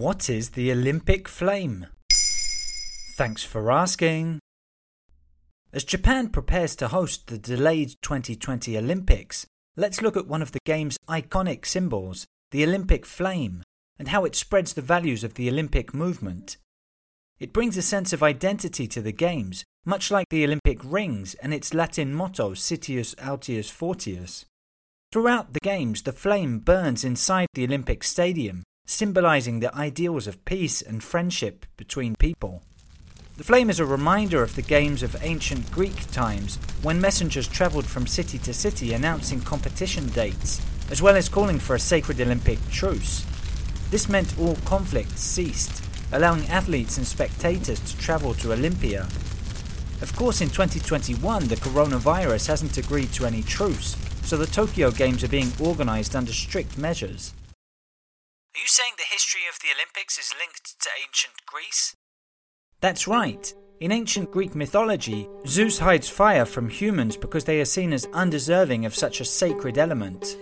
What is the Olympic flame? Thanks for asking. As Japan prepares to host the delayed 2020 Olympics, let's look at one of the game's iconic symbols, the Olympic flame, and how it spreads the values of the Olympic movement. It brings a sense of identity to the Games, much like the Olympic rings and its Latin motto Citius Altius Fortius. Throughout the Games, the flame burns inside the Olympic Stadium, symbolizing the ideals of peace and friendship between people. The flame is a reminder of the games of ancient Greek times, when messengers travelled from city to city announcing competition dates, as well as calling for a sacred Olympic truce. This meant all conflicts ceased, allowing athletes and spectators to travel to Olympia. Of course, in 2021, the coronavirus hasn't agreed to any truce, so the Tokyo Games are being organised under strict measures. Are you saying the history of the Olympics is linked to ancient Greece? That's right. In ancient Greek mythology, Zeus hides fire from humans because they are seen as undeserving of such a sacred element.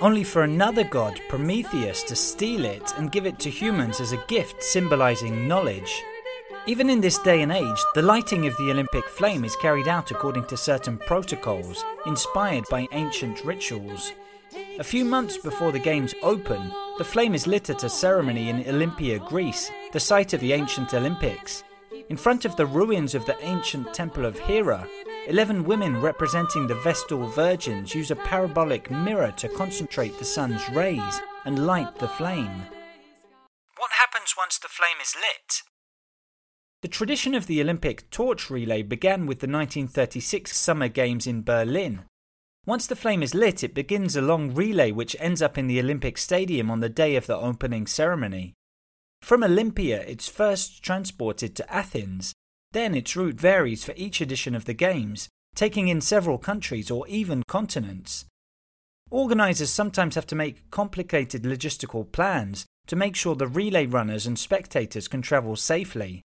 Only for another god, Prometheus, to steal it and give it to humans as a gift symbolizing knowledge. Even in this day and age, the lighting of the Olympic flame is carried out according to certain protocols, inspired by ancient rituals. A few months before the Games open, the flame is lit at a ceremony in Olympia, Greece, the site of the ancient Olympics. In front of the ruins of the ancient temple of Hera, 11 women representing the Vestal Virgins use a parabolic mirror to concentrate the sun's rays and light the flame. What happens once the flame is lit? The tradition of the Olympic torch relay began with the 1936 Summer Games in Berlin, once the flame is lit, it begins a long relay which ends up in the Olympic Stadium on the day of the opening ceremony. From Olympia, it's first transported to Athens. Then its route varies for each edition of the Games, taking in several countries or even continents. Organisers sometimes have to make complicated logistical plans to make sure the relay runners and spectators can travel safely.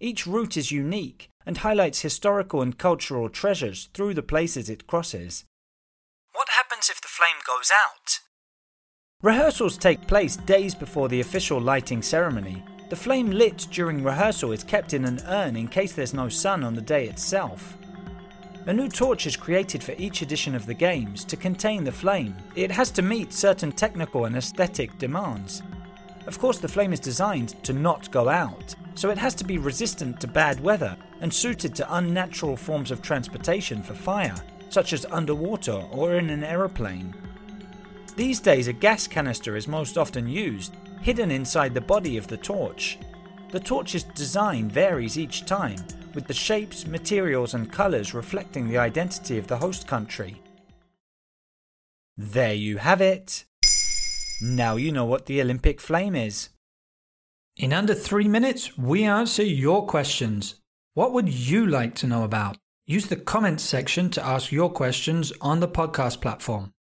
Each route is unique and highlights historical and cultural treasures through the places it crosses. What happens if the flame goes out? Rehearsals take place days before the official lighting ceremony. The flame lit during rehearsal is kept in an urn in case there's no sun on the day itself. A new torch is created for each edition of the games to contain the flame. It has to meet certain technical and aesthetic demands. Of course, the flame is designed to not go out, so it has to be resistant to bad weather and suited to unnatural forms of transportation for fire such as underwater or in an aeroplane. These days, a gas canister is most often used, hidden inside the body of the torch. The torch's design varies each time, with the shapes, materials, and colours reflecting the identity of the host country. There you have it. Now you know what the Olympic flame is. In under three minutes, we answer your questions. What would you like to know about? Use the comments section to ask your questions on the podcast platform.